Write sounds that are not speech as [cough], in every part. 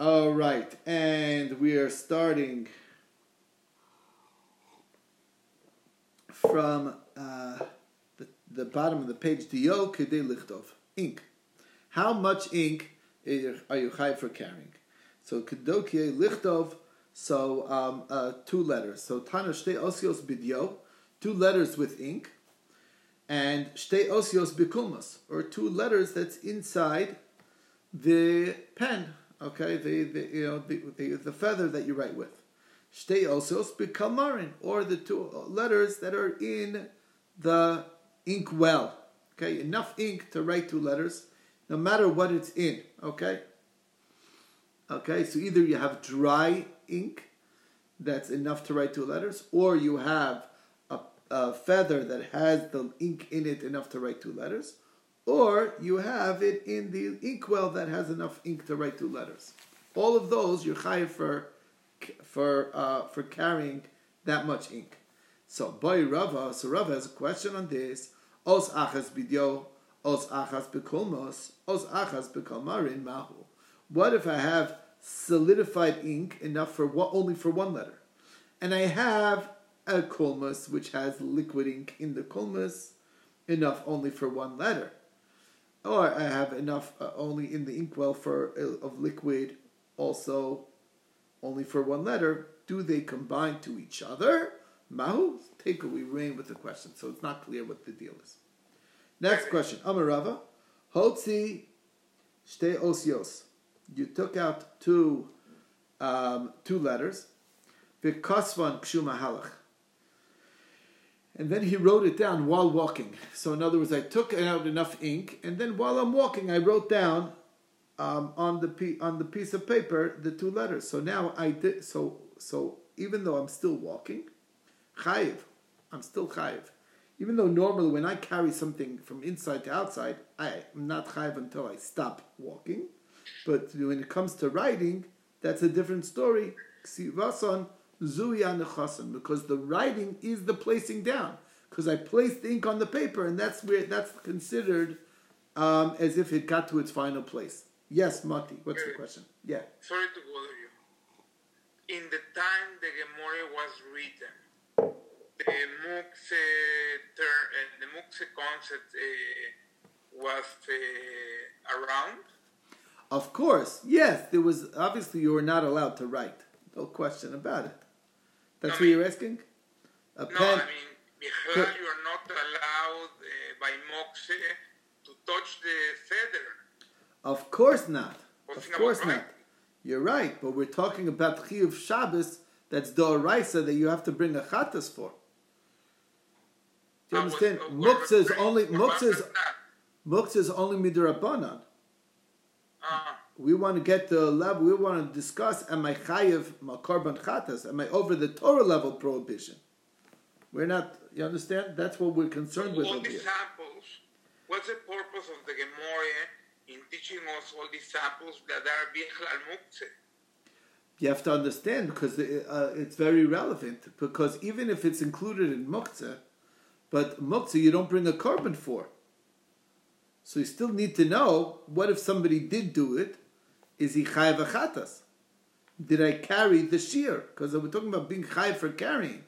All right, and we are starting from uh, the, the bottom of the page. Dio kede lichtov ink. How much ink are you high for carrying? So kedokie lichtov. So um, uh, two letters. So tana shte osios bidio, two letters with ink, and shte osios bikulmas, or two letters that's inside the pen. Okay, the, the you know the, the, the feather that you write with. Shte osios bikalmarin, or the two letters that are in the ink well. Okay, enough ink to write two letters, no matter what it's in. Okay. Okay, so either you have dry ink that's enough to write two letters, or you have a, a, feather that has the ink in it enough to write two letters, or you have it in the inkwell that has enough ink to write two letters. All of those you're chayiv for for uh, for carrying that much ink. So boy Rava, so Rava has a question on this. Os achas bidyo, os achas bekulmos, os achas bekalmarin mahu. What if I have solidified ink enough for only for one letter, and I have a kulmus which has liquid ink in the kulmus enough only for one letter, or I have enough uh, only in the inkwell for uh, of liquid also only for one letter. Do they combine to each other? Mahu, take we rain with the question, so it's not clear what the deal is. Next question, Amarava, Hotzi Shte Osios you took out two um, two letters, Vikasvan Kshuma Halach. And then he wrote it down while walking. So in other words, I took out enough ink, and then while I'm walking, I wrote down um, on the on the piece of paper the two letters. So now I did. So so even though I'm still walking, chayiv, I'm still chayiv. Even though normally when I carry something from inside to outside, I am not chayiv until I stop walking. But when it comes to writing, that's a different story. Because the writing is the placing down. Because I placed the ink on the paper, and that's where that's considered um, as if it got to its final place. Yes, Mati, what's the question? Yeah. Sorry to bother you. In the time the Gemara was written, the Mukse term, uh, the Mukse concept uh, was uh, around. Of course, yes. There was obviously you were not allowed to write. No question about it. That's what you're asking. A no, pen. I mean, you are not allowed uh, by Mokse to touch the feather. Of course not. of course not. You're right, but we're talking about Chiyuv Shabbos. That's Doraisa that you have to bring a chatas for. Do you understand? Muktzah is only Muktzah is, Muktzah is only midrabanan. Uh, we want to get to a level, we want to discuss, am I chayiv korban chatas? Am I over the Torah level prohibition? We're not, you understand? That's what we're concerned with. All these samples, what's the purpose of the Gemara in teaching us all these samples that are bichlal muktzeh? You have to understand because uh, it's very relevant. Because even if it's included in muktzeh, but muktzeh you don't bring a korban for. So you still need to know what if somebody did do it? Is he chayav achatas? Did I carry the shear? Because we're talking about being chayav for carrying,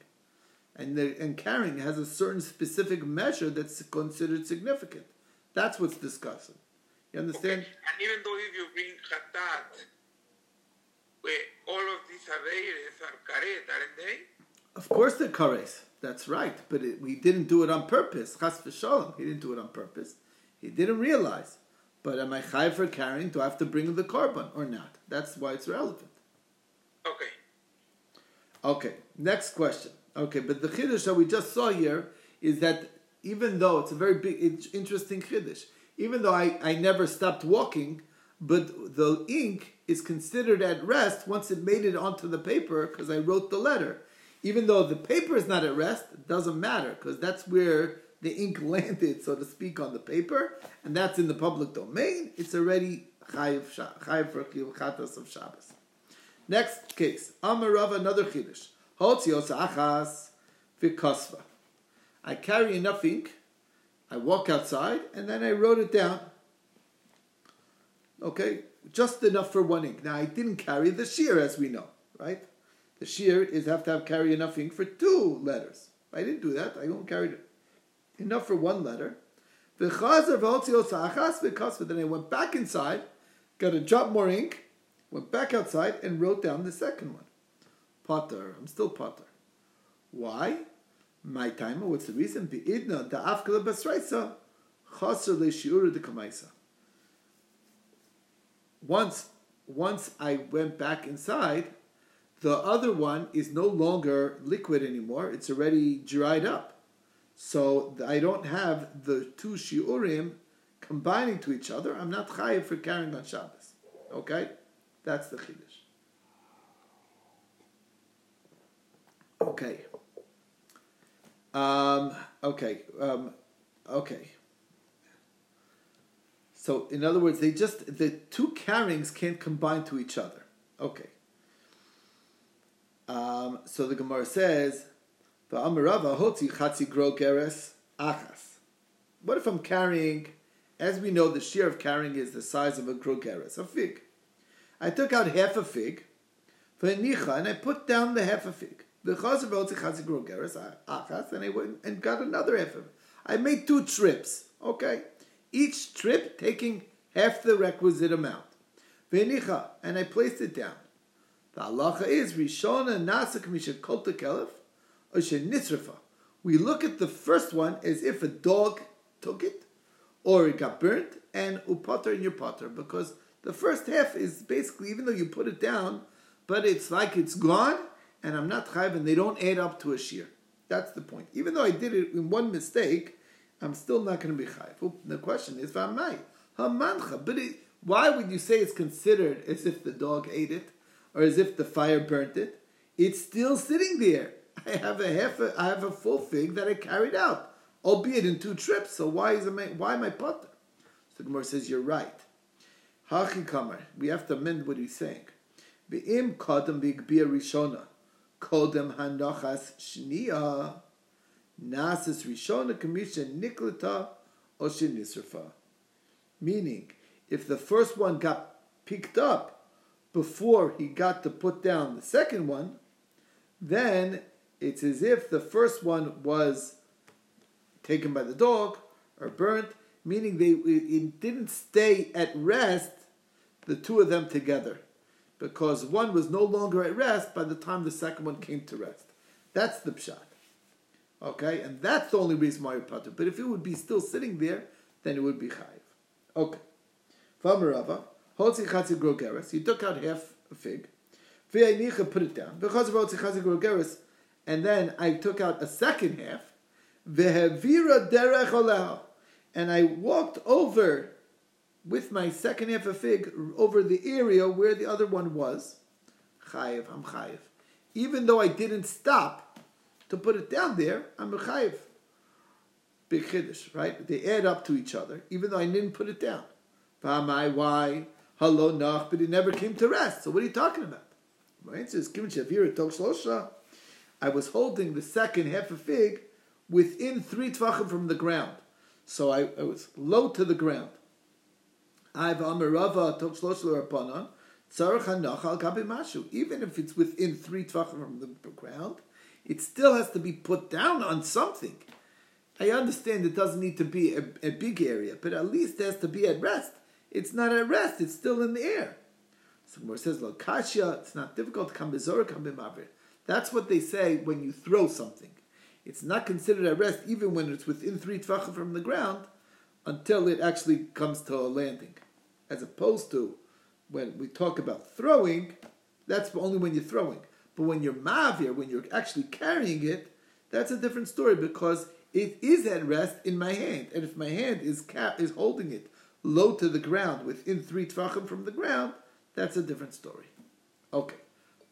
and the, and carrying has a certain specific measure that's considered significant. That's what's discussing. You understand? Okay. And even though if you bring chatat, all of these averes are karet, aren't they? Of course they're kares. That's right. But it, we didn't do it on purpose. Chas v'shalom. He didn't do it on purpose. He didn't realize. But am I chai for carrying? Do I have to bring the korban or not? That's why it's relevant. Okay. Okay. Next question. Okay, but the chiddush that we just saw here is that even though it's a very big, interesting chiddush, even though I, I never stopped walking, but the ink is considered at rest once it made it onto the paper because I wrote the letter. Even though the paper is not at rest, it doesn't matter because that's where the ink landed, so to speak, on the paper, and that's in the public domain, it's already chayiv for chatas of Shabbos. Next case, Amarav, another chiddush. Hotzios achas vikosva. I carry enough ink, I walk outside, and then I wrote it down. Okay, just enough for one ink. Now I didn't carry the shear, as we know, right? The shear is have to have carry enough ink for two letters. I didn't do that. I only carried enough for one letter. Then I went back inside, got a drop more ink, went back outside, and wrote down the second one. Potter. I'm still Potter. Why? My timer. What's the reason? Once, once I went back inside, the other one is no longer liquid anymore. It's already dried up. So I don't have the two shiurim combining to each other. I'm not chayiv for carrying on Shabbos. Okay? That's the chiddush. Okay. Um, okay. Um, okay. So, in other words, they just the two carryings can't combine to each other. Okay. Um, so the Gemara says, What if I'm carrying, as we know, the shear of carrying is the size of a grogeres, a fig. I took out half a fig, and I put down the half a fig. And I went and got another half of it. I made two trips. Okay, each trip taking half the requisite amount. And I placed it down. The halacha is Rishona Nasak Misha Kolta Kelef We look at the first one as if a dog took it or it got burnt and upater in your potter because the first half is basically even though you put it down, but it's like it's gone and I'm not chayv and they don't add up to a shear. That's the point. Even though I did it in one mistake, I'm still not going to be chayv. The question is. But it, why would you say it's considered as if the dog ate it or as if the fire burnt it? It's still sitting there. I have a half. A, I have a full fig that I carried out, albeit in two trips. So why is it? Why am I potter? So the Gemara says you're right. Hachi kamar. We have to amend what he's saying. Be'im kadam b'gbia rishona. Kodem hanachas shnia. Nasis rishona kamisha niklata oshin Meaning, if the first one got picked up before he got to put down the second one, then it's as if the first one was taken by the dog or burnt, meaning they it didn't stay at rest, the two of them together because one was no longer at rest by the time the second one came to rest. That's the pshat. Okay, and that's the only reason why you putter. But if it would be still sitting there, then it would be chayiv. Okay. Vamarava, hotzi chatzi grogeres. He took out half a fig. V'aynicha put it down. Because of hotzi chatzi grogeres, and then I took out a second half. vehevira derech oleha. And I walked over with my second half of fig over the area where the other one was. Chayiv, I'm chayiv. Even though I didn't stop to put it down there, I'm a chayiv. Big chiddush, right? They add up to each other, even though I didn't put it down. V'amai, why? Hello, nach, but it never came to rest. So what are you talking about? My answer is, I was holding the second half of fig within three tvachim from the ground. So I, I was low to the ground. Even if it's within three tvachim from the ground, it still has to be put down on something. I understand it doesn't need to be a, a big area, but at least it has to be at rest. It's not at rest; it's still in the air. So more says, "Lokashia." It's not difficult to b'mavir. That's what they say when you throw something. It's not considered at rest even when it's within three tvachim from the ground until it actually comes to a landing. As opposed to when we talk about throwing, that's only when you're throwing. But when you're mavir, when you're actually carrying it, that's a different story because it is at rest in my hand. And if my hand is cap is holding it low to the ground within three tvachim from the ground, that's a different story. Okay.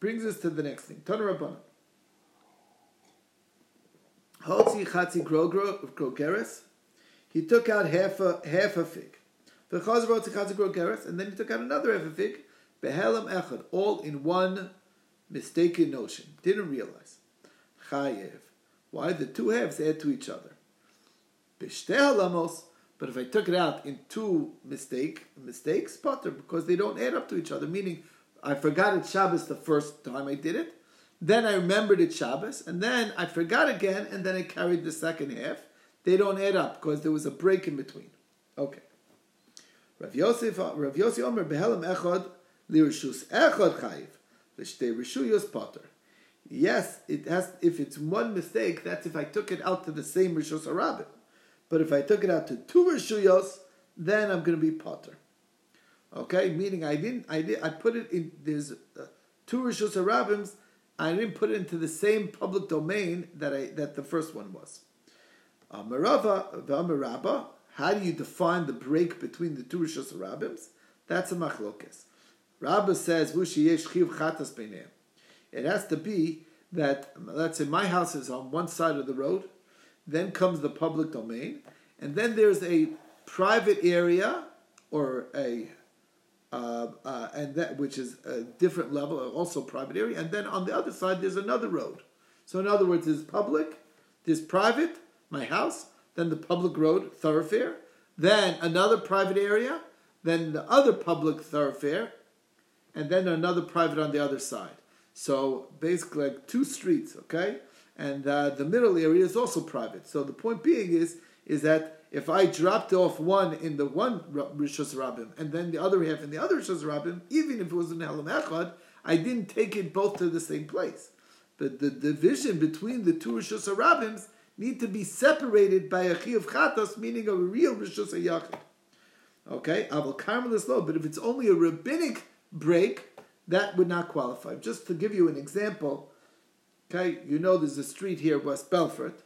Brings us to the next thing. Tana Rabbanan. Hotzi chatzi grogeres he took out half a half a fig. And then he took out another half a fig. Behelam echad, all in one mistaken notion. Didn't realize. Chayev. Why the two halves add to each other? But if I took it out in two mistake mistakes, potter, because they don't add up to each other. Meaning, I forgot it Shabbos the first time I did it, then I remembered it Shabbos, and then I forgot again, and then I carried the second half. They don't add up because there was a break in between. Okay. Rav Yosef, Rav Yosef Omer behelam echad lirishus echad chayiv l'shtei rishuyos potter. Yes, it has. If it's one mistake, that's if I took it out to the same rishus arabim. But if I took it out to two rishuyos, then I'm going to be potter. Okay, meaning I didn't. I did. I put it in. There's uh, two rishus arabims. I didn't put it into the same public domain that I that the first one was. Amarava v'amarabba. How do you define the break between the two rishus arabims? That's a machlokes. Rabbah says v'shiyesh chiv chatas. It has to be that let's say my house is on one side of the road, then comes the public domain, and then there's a private area or a uh, uh, and that which is a different level, also private area, and then on the other side there's another road. So in other words, there's public, there's private, my house, then the public road thoroughfare, then another private area, then the other public thoroughfare, and then another private on the other side. So basically, like two streets, okay, and uh, the middle area is also private. So the point being is is that if I dropped off one in the one Rishos Rabbim and then the other half in the other Rishos Rabbim, even if it was in Helam Echad, I didn't take it both to the same place. But the division between the two Rishos Rabbims need to be separated by a Chi of Chatos, meaning a real Rishos Yachid. Okay, Aval Carmelis low, but if it's only a rabbinic break, that would not qualify. Just to give you an example, okay, you know there's a street here, West Bellfort,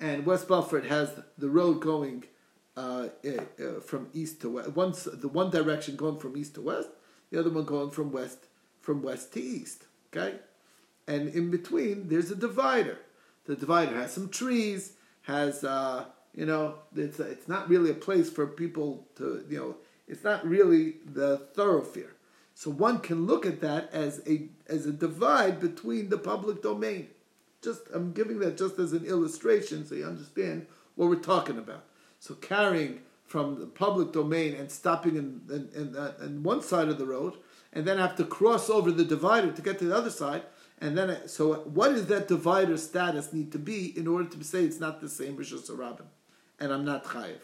and West Bellfort has the road going uh, uh, from east to west. One, the one direction going from east to west, the other one going from west from west to east. Okay, and in between there's a divider. The divider has some trees, has uh, you know, it's it's not really a place for people to you know, it's not really the thoroughfare. So one can look at that as a as a divide between the public domain. Just I'm giving that just as an illustration so you understand what we're talking about. So carrying from the public domain and stopping in, in, in, uh, in one side of the road, and then have to cross over the divider to get to the other side. And then, I, so what does that divider status need to be in order to say it's not the same Rishos Rabin, and I'm not chayiv,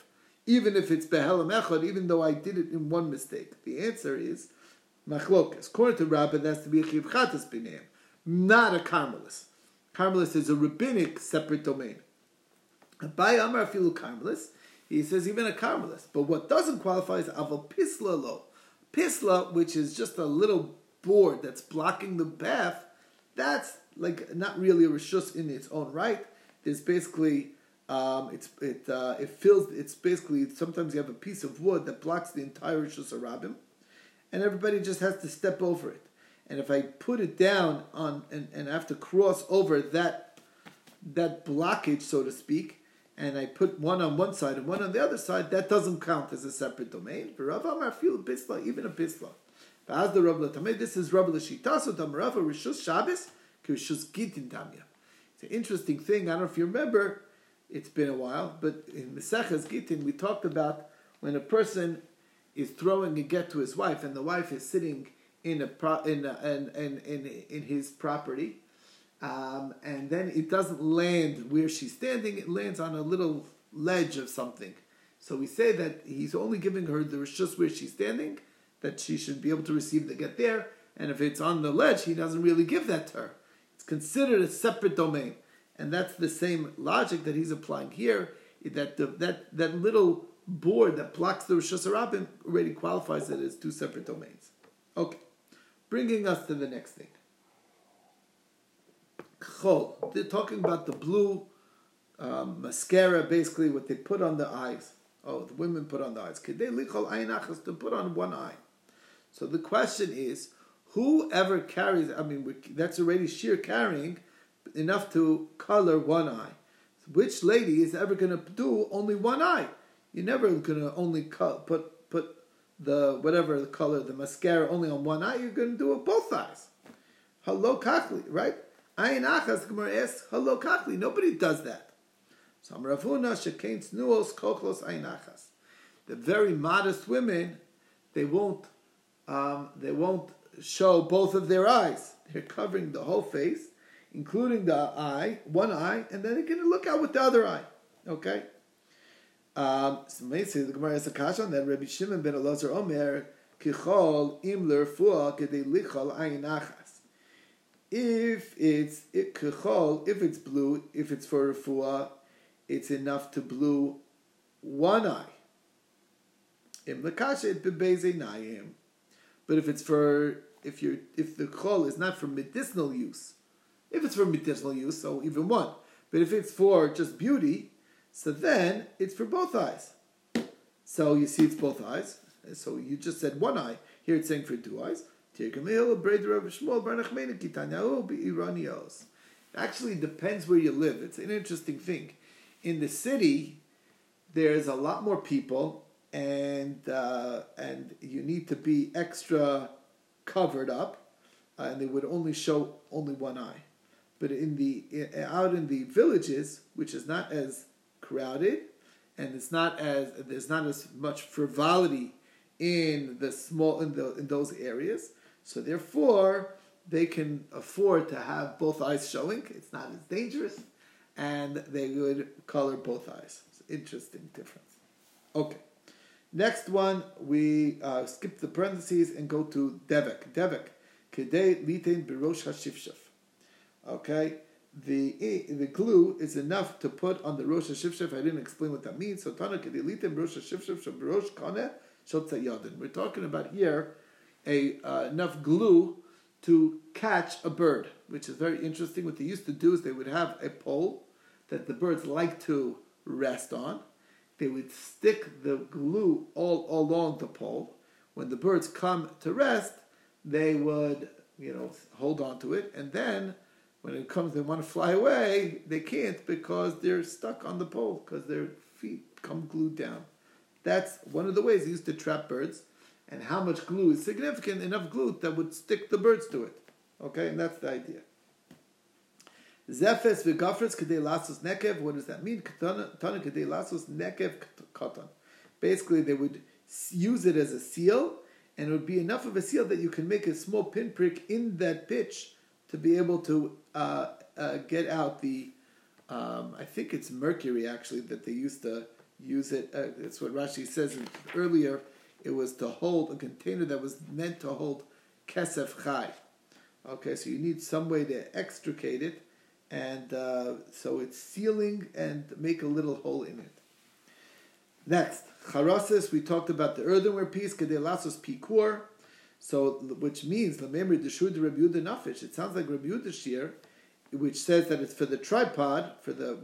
even if it's behelam echad, even though I did it in one mistake? The answer is machlokas. According to Rabin, that's to be a chiv chatas not a carmelis. Carmelis is a rabbinic separate domain. By Amar Afilu Carmelis, he says even a Carmelis. But what doesn't qualify is Aval Pisla Lo. Pisla, which is just a little board that's blocking the path, that's like not really a rishus in its own right. There's basically um, it's it uh, it fills it's basically sometimes you have a piece of wood that blocks the entire rishus arabim, and everybody just has to step over it and if I put it down on and, and I have to cross over that that blockage, so to speak, and I put one on one side and one on the other side, that doesn't count as a separate domain. For Rav Amar feel bisla, even a bisla. As the Rav Latameh, this is Rav Lashitaso Damarav Rishus Shabbos Kirishus Gitin Tamya. It's an interesting thing. I don't know if you remember. It's been a while, but in Meseches Gitin we talked about when a person is throwing a get to his wife and the wife is sitting in a pro, in, a, in, in, in, in his property, um, and then it doesn't land where she's standing; it lands on a little ledge of something. So we say that he's only giving her the just where she's standing, that she should be able to receive the get there, and if it's on the ledge, he doesn't really give that to her. It's considered a separate domain, and that's the same logic that he's applying here. That the, that that little board that blocks the Rosh Hashanah already qualifies it as two separate domains. Okay. Bringing us to the next thing. Chol. They're talking about the blue um, mascara, basically what they put on the eyes. Oh, the women put on the eyes. To put on one eye. So the question is, whoever carries, I mean, that's already sheer carrying enough to color one eye. Which lady is ever going to do only one eye? You're never going to only put put the whatever the color, the mascara only on one eye, you're going to do it both eyes. Hello kakli, right? Ayin achas, Gemara asks, kachli. Nobody does that. So Ravuna shekain nuos kochlos ayin achas. The very modest women, they won't, um, they won't show both of their eyes. They're covering the whole face, including the eye, one eye, and then they're going to look out with the other eye. Okay. Um, so the Gemara has a kasha that Rabbi Shimon ben Elazar Omer kichol im lerfua kedei lichol ayin achas. If it's it, kichol, if it's blue, if it's for refuah, it's enough to blue one eye. Im lekasha bebeze nayim. But if it's for if you if the chol is not for medicinal use, if it's for medicinal use, so even one. But if it's for just beauty, so then it's for both eyes. So you see, it's both eyes. So you just said one eye. Here it's saying for two eyes. It actually depends where you live. It's an interesting thing. In the city, there's a lot more people, and uh, and you need to be extra covered up, uh, and they would only show only one eye. But in the out in the villages, which is not as crowded, and it's not as there's not as much frivolity in the small in, the, in those areas. So therefore, they can afford to have both eyes showing. It's not as dangerous, and they would color both eyes. interesting difference. Okay. Next one, we uh, skip the parentheses and go to devek. Devek, kedei litin birosh hashifshaf. Okay, the the glue is enough to put on the rosh hashifshaf. I didn't explain what that means. So tana kedei litin birosh hashifshaf shabirosh kaneh yadin. We're talking about here a uh, enough glue to catch a bird, which is very interesting. What they used to do is they would have a pole that the birds like to rest on they would stick the glue all, along the pole. When the birds come to rest, they would, you know, hold on to it, and then when it comes, they want to fly away, they can't because they're stuck on the pole because their feet come glued down. That's one of the ways they used to trap birds, and how much glue is significant enough glue that would stick the birds to it. Okay, and that's the idea. Zefes v'gafres kedei lasos nekev. What does that mean? Tana kedei lasos nekev katan. Basically, they would use it as a seal, and it would be enough of a seal that you can make a small pinprick in that pitch to be able to uh, uh, get out the. Um, I think it's mercury actually that they used to use it. Uh, that's what Rashi says earlier. It was to hold a container that was meant to hold kesef chai. Okay, so you need some way to extricate it and uh, so it's sealing and make a little hole in it. Next, charasis. We talked about the earthenware piece, kedelasos pikur. So, which means the memory the shur Rabbi Yehuda nafish. It sounds like Rabbi Yehuda shir, which says that it's for the tripod for the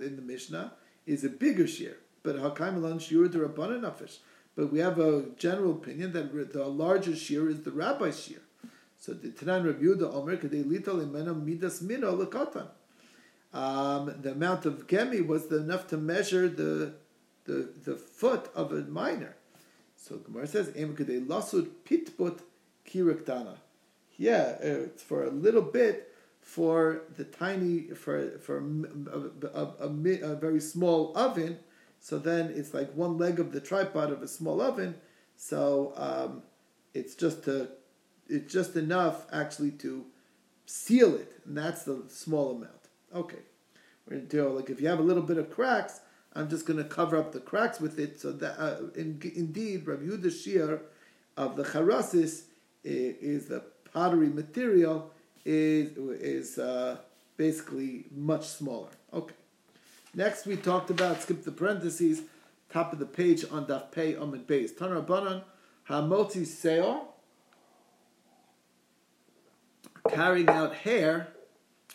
in the Mishnah is a bigger shear. But hakaim alon shir the Rabbanan nafish. But we have a general opinion that the larger shear is the rabbi shear. So the Tanan Rabbi Yehuda Omer Kadei Lital Imena Midas Mino Lekatan. Um, the amount of gemi was enough to measure the the the foot of a miner. So Gemara says Em Kadei Lasud Pitput Kiriktana. Yeah, it's for a little bit for the tiny for for a, a, a, a, very small oven. So then it's like one leg of the tripod of a small oven. So um, it's just to it's just enough actually to seal it, and that's the small amount. Okay, we're to do like if you have a little bit of cracks, I'm just going to cover up the cracks with it. So that uh, in, indeed, Rabbi Yehuda Shir of the charasis is, the pottery material is is uh, basically much smaller. Okay. Next, we talked about skip the parentheses, top of the page on Daf Pei Amid Beis. Tanar Banan Hamoti Seor carrying out hair,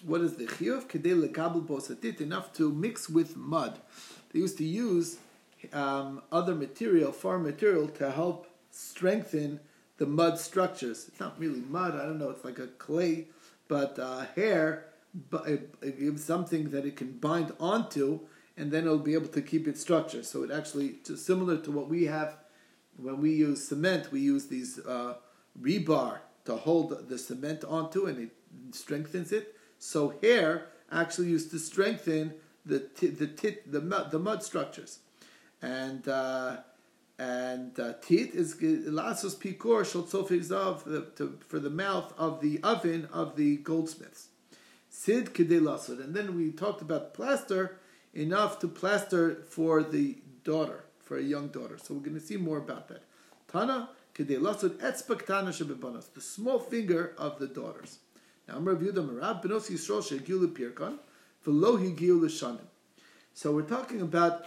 what is the chiyuv? Kedei lekabel bosatit, enough to mix with mud. They used to use um, other material, farm material, to help strengthen the mud structures. It's not really mud, I don't know, it's like a clay, but uh, hair it, it gives something that it can bind onto, and then it'll be able to keep its structure. So it actually, similar to what we have when we use cement, we use these uh, rebar to hold the cement onto and it strengthens it. So hair actually used to strengthen the the tit the mud, the mud structures, and uh, and uh, tit is lasos pikor shel for the mouth of the oven of the goldsmiths. Sid kedei lasod, and then we talked about plaster enough to plaster for the daughter, for a young daughter. So we're going to see more about that. Tana kedei lasod etzbak tana shebebanos, the small finger of the daughters. Now I'm Rav the Marab benos Yisrael shegiu lepirkan v'lo higiu l'shanim. So we're talking about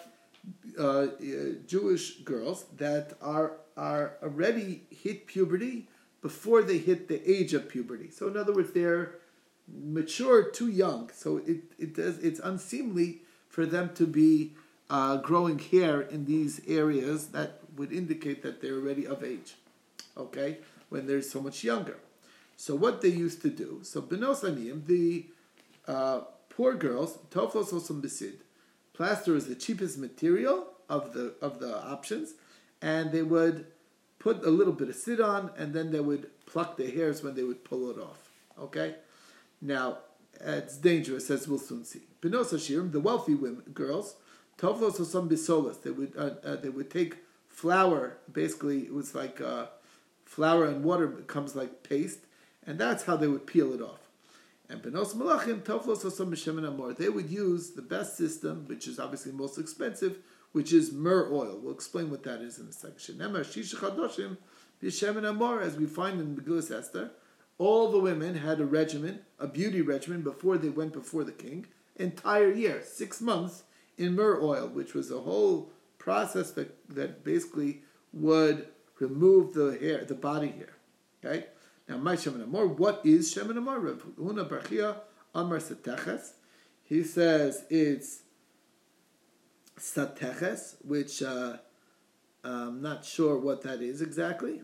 uh, Jewish girls that are are already hit puberty before they hit the age of puberty. So in other words, they're mature too young. So it, it does it's unseemly for them to be uh, growing hair in these areas that would indicate that they're already of age. Okay, when they're so much younger. So what they used to do, so benos aniyim, the uh, poor girls, toflos osum besid, Plaster is the cheapest material of the of the options, and they would put a little bit of sit on, and then they would pluck the hairs when they would pull it off. Okay, now it's dangerous, as we'll soon see. Benos Hashirim, the wealthy women, girls, tovlos or some bisolas, they would uh, uh, they would take flour. Basically, it was like uh, flour and water becomes like paste, and that's how they would peel it off. And Benos Malachim, Tovlos Hasam B'Shemen Amor. They would use the best system, which is obviously most expensive, which is myrrh oil. We'll explain what that is in a second. Chadoshim B'Shemen Amor, as we find in Megillah Esther. All the women had a regimen, a beauty regimen, before they went before the king. Entire year, six months in myrrh oil, which was a whole process that, that basically would remove the hair, the body hair. Okay? Now, my Shemin Amor, what is Shemin Amor? Rav Huna Barchia Amar Sateches. He says it's Sateches, which uh, I'm not sure what that is exactly.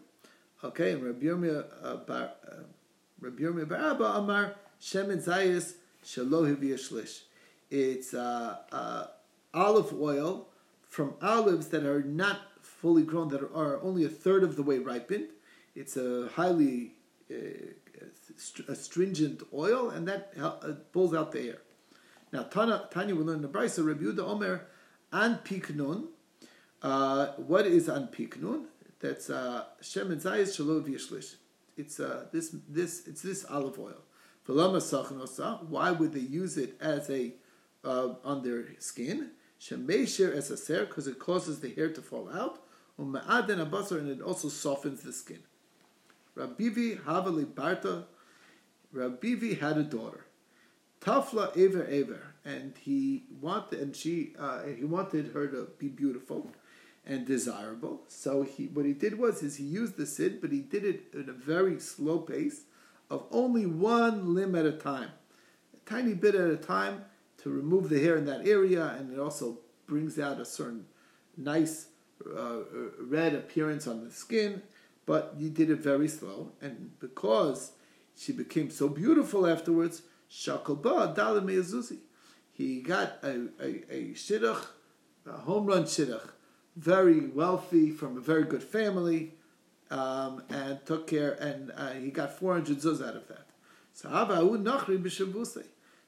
Okay, and Rabbi Yirmiyah uh, Bar, uh, Barabba Amar Shemin Zayis Shalohi Shlish. It's uh, uh, olive oil from olives that are not fully grown, that are only a third of the way ripened. It's a highly a stringent oil, and that uh, pulls out the air. Now, Tanya, Tanya will learn the Brisa, Rabbi Yehuda Omer, an piknun. Uh, what is an piknun? That's uh, Shem and Zayis Shalom V'Yishlish. It's uh, this this it's this olive oil. Why would they use it as a uh, on their skin? Shemeisher as a ser because it causes the hair to fall out. and it also softens the skin. Rabbivi Havali Barta, Rabbivi had a daughter, Tafla Ever Ever, and he wanted and she uh, he wanted her to be beautiful and desirable. So he what he did was is he used the sid, but he did it in a very slow pace of only one limb at a time, a tiny bit at a time to remove the hair in that area, and it also brings out a certain nice uh, red appearance on the skin but you did it very slow, and because she became so beautiful afterwards, Shakalba Dalim Me'azuzi. He got a, a, a shidduch, a home run shidduch, very wealthy from a very good family, um, and took care, and uh, he got 400 zuz out of that.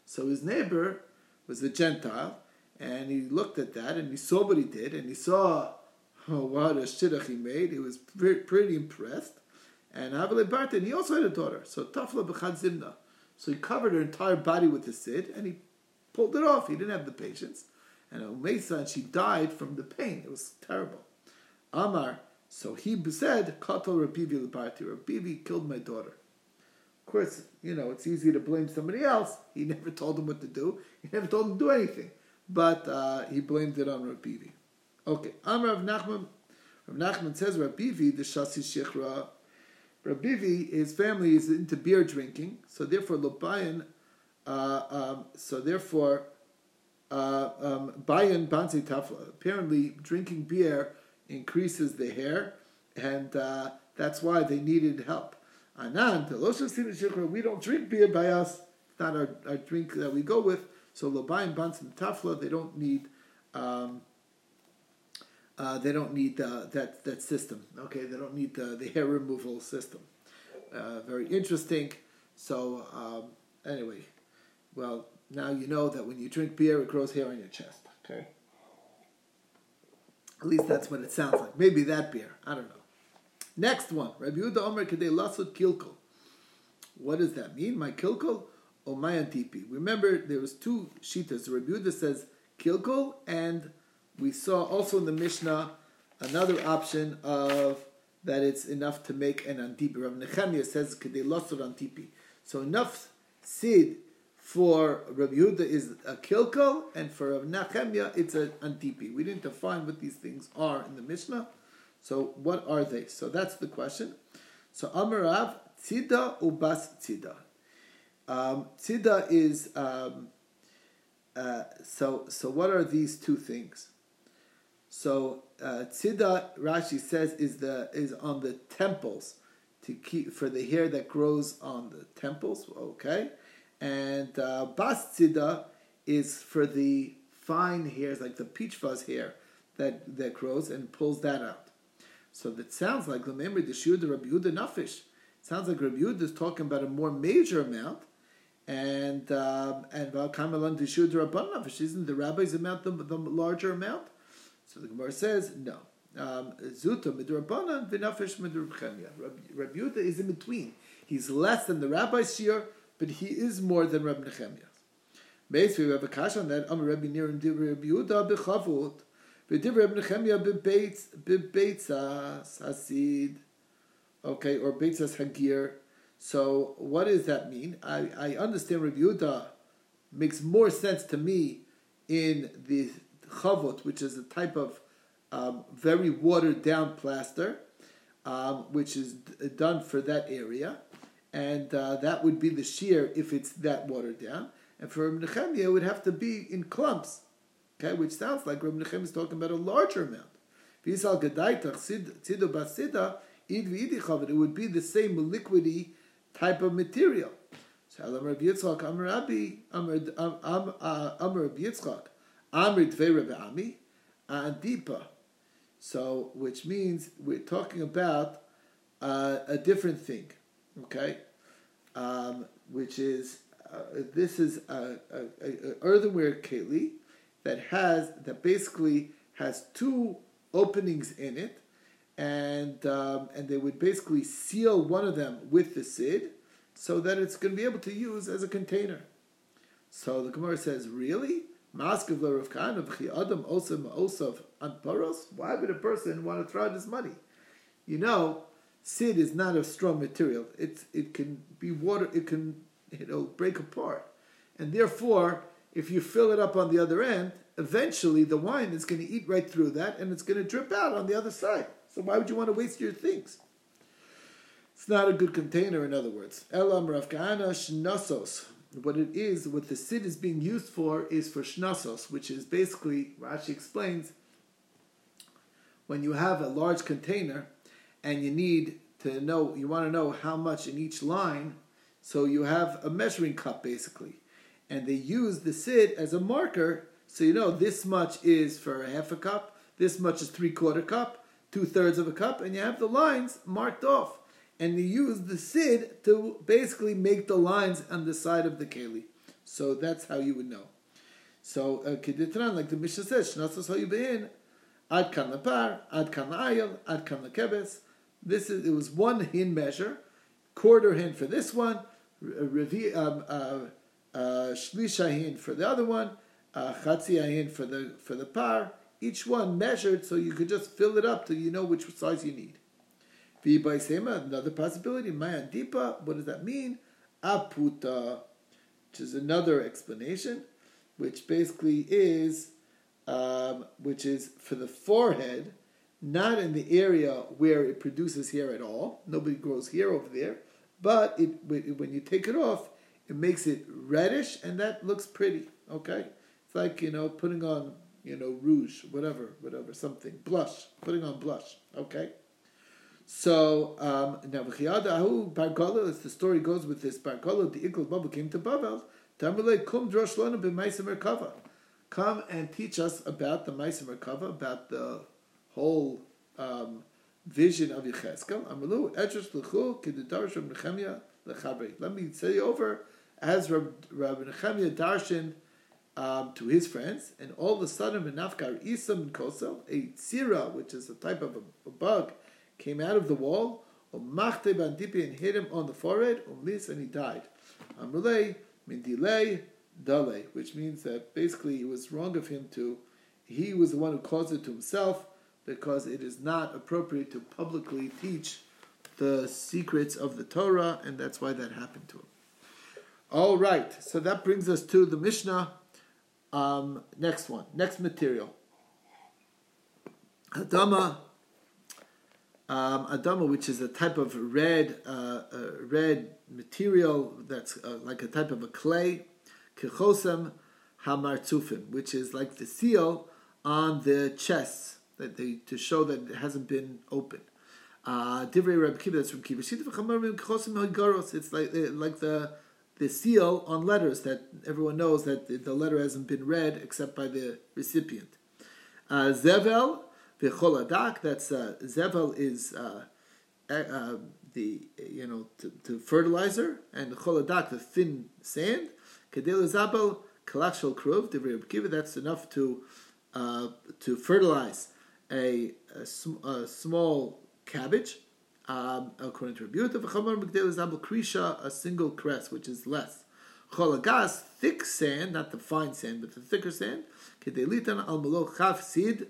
So his neighbor was a Gentile, and he looked at that, and he saw what he did, and he saw what a shidduch he made. He was pretty, pretty impressed. And Havile Barton, he also had a daughter. So Tafla B'chad Zimna. So he covered her entire body with the sid, and he pulled it off. He didn't have the patience. And Umesa, and she died from the pain. It was terrible. Amar, so he said, Katal Rabivi Lebarti, Rabivi killed my daughter. Of course, you know, it's easy to blame somebody else. He [laughs] never told him what to do. He never told him to do anything. But uh, he blamed it on Rabivi. Okay, Amr Rav Nachman. Rav Nachman says Rabbivi the Shasi Shechra. Rabbivi, his family is into beer drinking, so therefore Lobayan, uh, um, so therefore uh, um, Bayan Tafla. Apparently, drinking beer increases the hair, and uh, that's why they needed help. Anan, we don't drink beer by us. It's not our, our drink that we go with. So Lobayan Bansi Tafla, they don't need. Um, uh, they don't need that that system. Okay, they don't need the, the hair removal system. Uh, very interesting. So um, anyway, well now you know that when you drink beer, it grows hair on your chest. Okay. At least that's what it sounds like. Maybe that beer. I don't know. Next one. Rabbi Yehuda Omer Kedei Lasut Kilkul. What does that mean? My Kilkul or my Antipi? Remember, there was two shitas. Rabbi Yehuda says Kilkul, and we saw also in the Mishnah another option of that it's enough to make an Antipi. Rabbi Nechemia says Kedei Lasut Antipi. So enough seed for Rabbi Yehuda is a kilkel, and for Rabbi Nechemia it's an antipi. We didn't define what these things are in the Mishnah. So what are they? So that's the question. So Amarav tzida ubas tzida. Um, tzida is um, uh, so. So what are these two things? So uh, tzida Rashi says is the is on the temples to keep for the hair that grows on the temples. Okay and uh, bas tzida is for the fine hairs, like the peach fuzz hair that, that grows and pulls that out. So that sounds like the memory the shiur Rabbi Yehuda nafish. Sounds like Rabbi Yehuda is talking about a more major amount, and um, and Kamalan the shiur nafish isn't the rabbi's amount the, the larger amount? So the Gemara says no. Um, Zuta midrabanan v'nafish midrabchemia. Rabbi Yehuda is in between. He's less than the rabbi's shiur, but he is more than Rabbi Nechemia. Basically, we have a kash on that. Am Rabbi Nir and Rabbi Yehuda bechavut, v'div Reb Nechemia bebeitz bebeitzas hasid. Okay, or beitzas hagir. So, what does that mean? I, I understand Rabbi Yehuda makes more sense to me in the chavut, which is a type of um, very watered down plaster, um, which is done for that area and uh, that would be the shear if it's that watered down. And for Reb Nechemia, it would have to be in clumps, okay, which sounds like Reb Nechemia is talking about a larger amount. It would be the same liquidy type of material. So Amr Yitzchak, Amr Rabbi, Amr Yitzchak, Amr Tvei Ami, Antipa. So, which means we're talking about uh, a different thing okay, um, which is uh, this is a, earthenware keli that has that basically has two openings in it, and um, and they would basically seal one of them with the sid, so that it's going to be able to use as a container. So the Gemara says, really. Why would a person want to throw out his money? You know, Sid is not a strong material. It's it can be water. It can you know break apart, and therefore, if you fill it up on the other end, eventually the wine is going to eat right through that, and it's going to drip out on the other side. So why would you want to waste your things? It's not a good container, in other words. Elam Ravkana Shnasos. What it is, what the sid is being used for, is for shnasos, which is basically, Rashi explains, when you have a large container and you need to know, you want to know how much in each line, so you have a measuring cup basically. And they use the sid as a marker, so you know this much is for a half a cup, this much is three quarter cup, two thirds of a cup, and you have the lines marked off. And you use the sid to basically make the lines on the side of the keli. So that's how you would know. So uh, keditran, like the Mishnah says, shnasas hayu ad kan lepar, ad kan ayel, ad kan lekebes. This is it was one hin measure, quarter hin for this one, revi um, uh, uh, hin for the other one, uh, hin for the for the par. Each one measured so you could just fill it up till you know which size you need. V'ibaisema, another possibility. Mayan dipa. What does that mean? Aputa, which is another explanation, which basically is, um, which is for the forehead not in the area where it produces hair at all. Nobody grows hair over there, but it when you take it off, it makes it reddish, and that looks pretty. Okay, it's like you know putting on you know rouge, whatever, whatever, something blush, putting on blush. Okay. So um, now v'chiyadahu bargola, as the story goes with this bargola, the ikul babu came to Babel. Tamrele kum drosh merkava. Come and teach us about the maisim merkava, about the whole um, vision of Yecheskel. Amalu Reb Nechemia. Let me say over as Rabbi Nechemia darshan um, to his friends, and all of a sudden, Menafkar Isam Kosel, a tsira, which is a type of a, a bug, came out of the wall, Bandipi and hit him on the forehead, Umlis, and he died. Which means that basically it was wrong of him to, he was the one who caused it to himself, because it is not appropriate to publicly teach the secrets of the Torah, and that's why that happened to him. All right, so that brings us to the Mishnah. Um, next one, next material. Adama, um, Adama, which is a type of red, uh, uh, red material that's uh, like a type of a clay. Kechosem hamartzufim, which is like the seal on the chests that they to show that it hasn't been opened. Uh, Divrei Reb Kiva, that's from Kiva. It's like like the the seal on letters that everyone knows that the letter hasn't been read except by the recipient. Uh, zevel v'choladak. That's uh, zevel is uh, uh, the you know to, to fertilizer and choladak the thin sand. Kedel zabel kalachshel kruv divrei Kiva. That's enough to uh, to fertilize a, a, sm- a small cabbage um, according to Rabbi Yehuda, v'chamar migdel is krisha, a single crest, which is less. Cholagas, thick sand, not the fine sand, but the thicker sand. Kedelitan al malo chaf seed.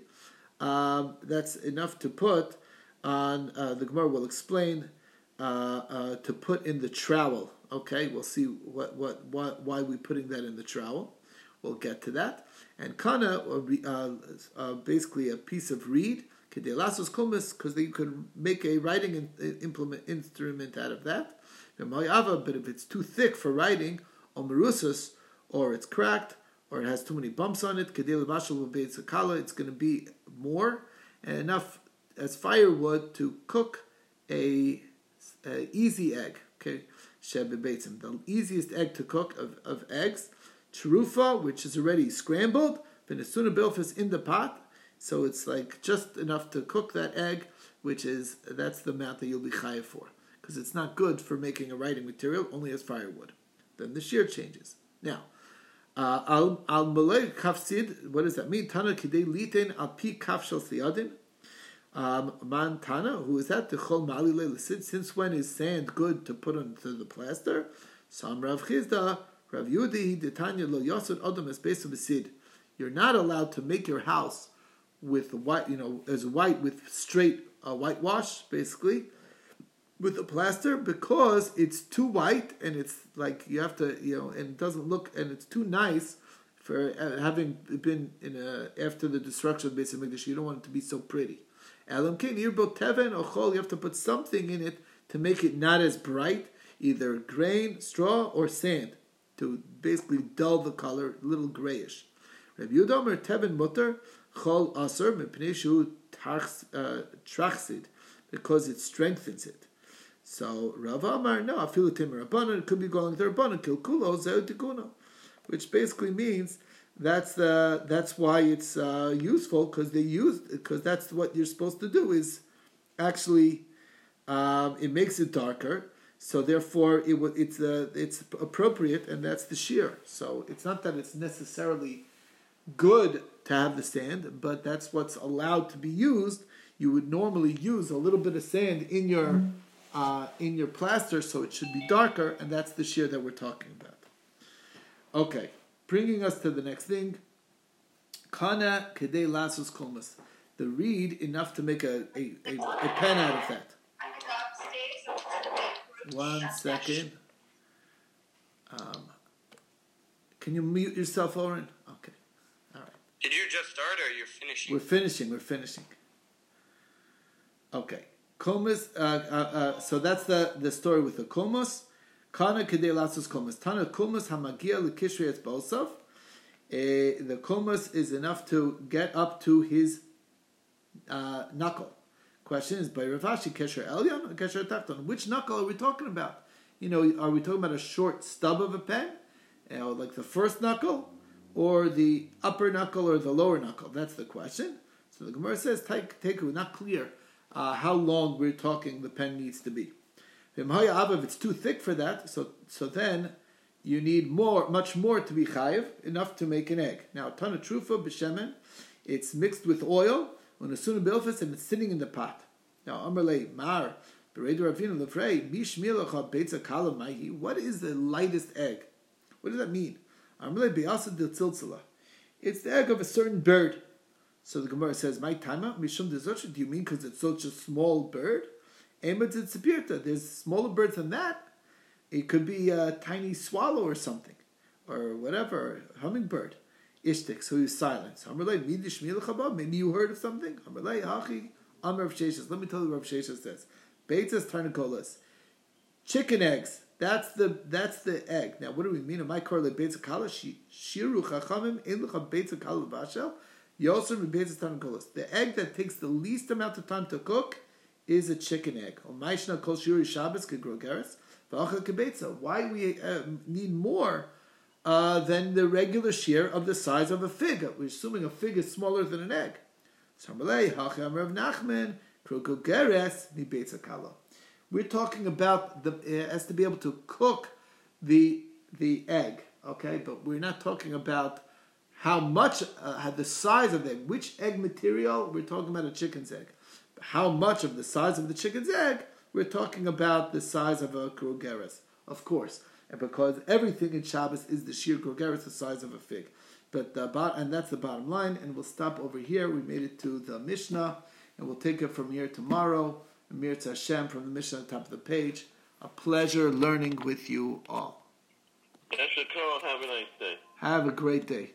Um, that's enough to put on. Uh, the Gemara will explain uh, uh, to put in the trowel. Okay, we'll see what what, what why we're putting that in the trowel. We'll get to that. And kana, uh, uh, basically a piece of reed because they could make a writing in, implement instrument out of that. But if it's too thick for writing, or or it's cracked, or it has too many bumps on it, it's going to be more and enough as firewood to cook a, a easy egg. Okay, the easiest egg to cook of, of eggs, cherufa, which is already scrambled, venesuna bilfis in the pot, so it's like just enough to cook that egg, which is that's the amount that you'll be chayiv for, because it's not good for making a writing material only as firewood. Then the shear changes. Now, al al malay kafsid. What does that mean? Tana kidei liten al pi kafshel siyadin. Um, man Tana, who is that? The chol malile Since when is sand good to put onto the plaster? Sam Rav Chisda, Rav Yudi, Tanya lo yosod adam es besu You're not allowed to make your house with white, you know, as white with straight uh, whitewash, basically, with the plaster because it's too white and it's like you have to, you know, and it doesn't look and it's too nice for uh, having been in a after the destruction of Beis Hamikdash. You don't want it to be so pretty. Elam king teven or chol. You have to put something in it to make it not as bright, either grain, straw, or sand, to basically dull the color, a little grayish. Rabbi Yudomer teven mutter Chol aser mipnei shu uh, trachsid, because it strengthens it. So Rav Amar, no, afilu timur it could be going to rabbanon, kilkulo zeu which basically means that's the that's why it's uh, useful because they use because that's what you're supposed to do is actually um, it makes it darker. So therefore it it's uh, it's appropriate and that's the shear. So it's not that it's necessarily good to have the sand, but that's what's allowed to be used. You would normally use a little bit of sand in your uh, in your plaster, so it should be darker, and that's the shear that we're talking about. Okay, bringing us to the next thing. Kana kedei lasus kolmas. The reed enough to make a, a, a, a pen out of that. One second. Um, can you mute yourself, Oren? Okay. All right. Did you just start or are you finishing? We're finishing. We're finishing. Okay. Komus. Uh, uh, uh, so that's the, the story with the komus. Kana kedei lasus komus. Tana komus hamagia lekishrei et balsav. Eh, the komus is enough to get up to his uh, knuckle. Question is by Rav Ashi Kesher Elyon or Kesher Tachton. Which knuckle are we talking about? You know, are we talking about a short stub of a pen, you know, like the first knuckle, or the upper knuckle or the lower knuckle? That's the question. So the Gemara says, Teku, not clear uh, how long we're talking the pen needs to be. If it's too thick for that, so so then you need more, much more to be chayiv, enough to make an egg. Now, a ton of trufa b'shemen, it's mixed with oil, on when asuna bilfis, and it's sitting in the pot. Now, Amrle Mar, Bereder Ravina Lefrei, Mish Milacha Beitza Kala Maihi. What is the lightest egg? What does that mean? Amrle Beasa Dil Tziltzala. It's the egg of a certain bird. So the Gemara says, "My tama mishum dezocha." Do you mean because it's such a small bird? Emet There's smaller birds than that. It could be a tiny swallow or something, or whatever, hummingbird. Ishtik, so he's silent. Maybe you heard of something. Sheshas. Let me tell you what Rav Sheshas says. Beitzas tarnakolas. Chicken eggs. That's the that's the egg. Now, what do we mean? Am I correlate beitzah kala? Shiru chachamim in lecha beitzah kala vashel. The egg that takes the least amount of time to cook is a chicken egg. Why we uh, need more uh, than the regular shear of the size of a fig? We're assuming a fig is smaller than an egg. We're talking about the it has to be able to cook the the egg, okay? But we're not talking about how much, uh, the size of the egg, which egg material. We're talking about a chicken's egg. How much of the size of the chicken's egg? We're talking about the size of a krogeres, of course, and because everything in Shabbos is the sheer krogeres, the size of a fig. But the, and that's the bottom line. And we'll stop over here. We made it to the Mishnah, and we'll take it from here tomorrow. Amir Hashem from the Mishnah the top of the page. A pleasure learning with you all. Have a nice day. Have a great day.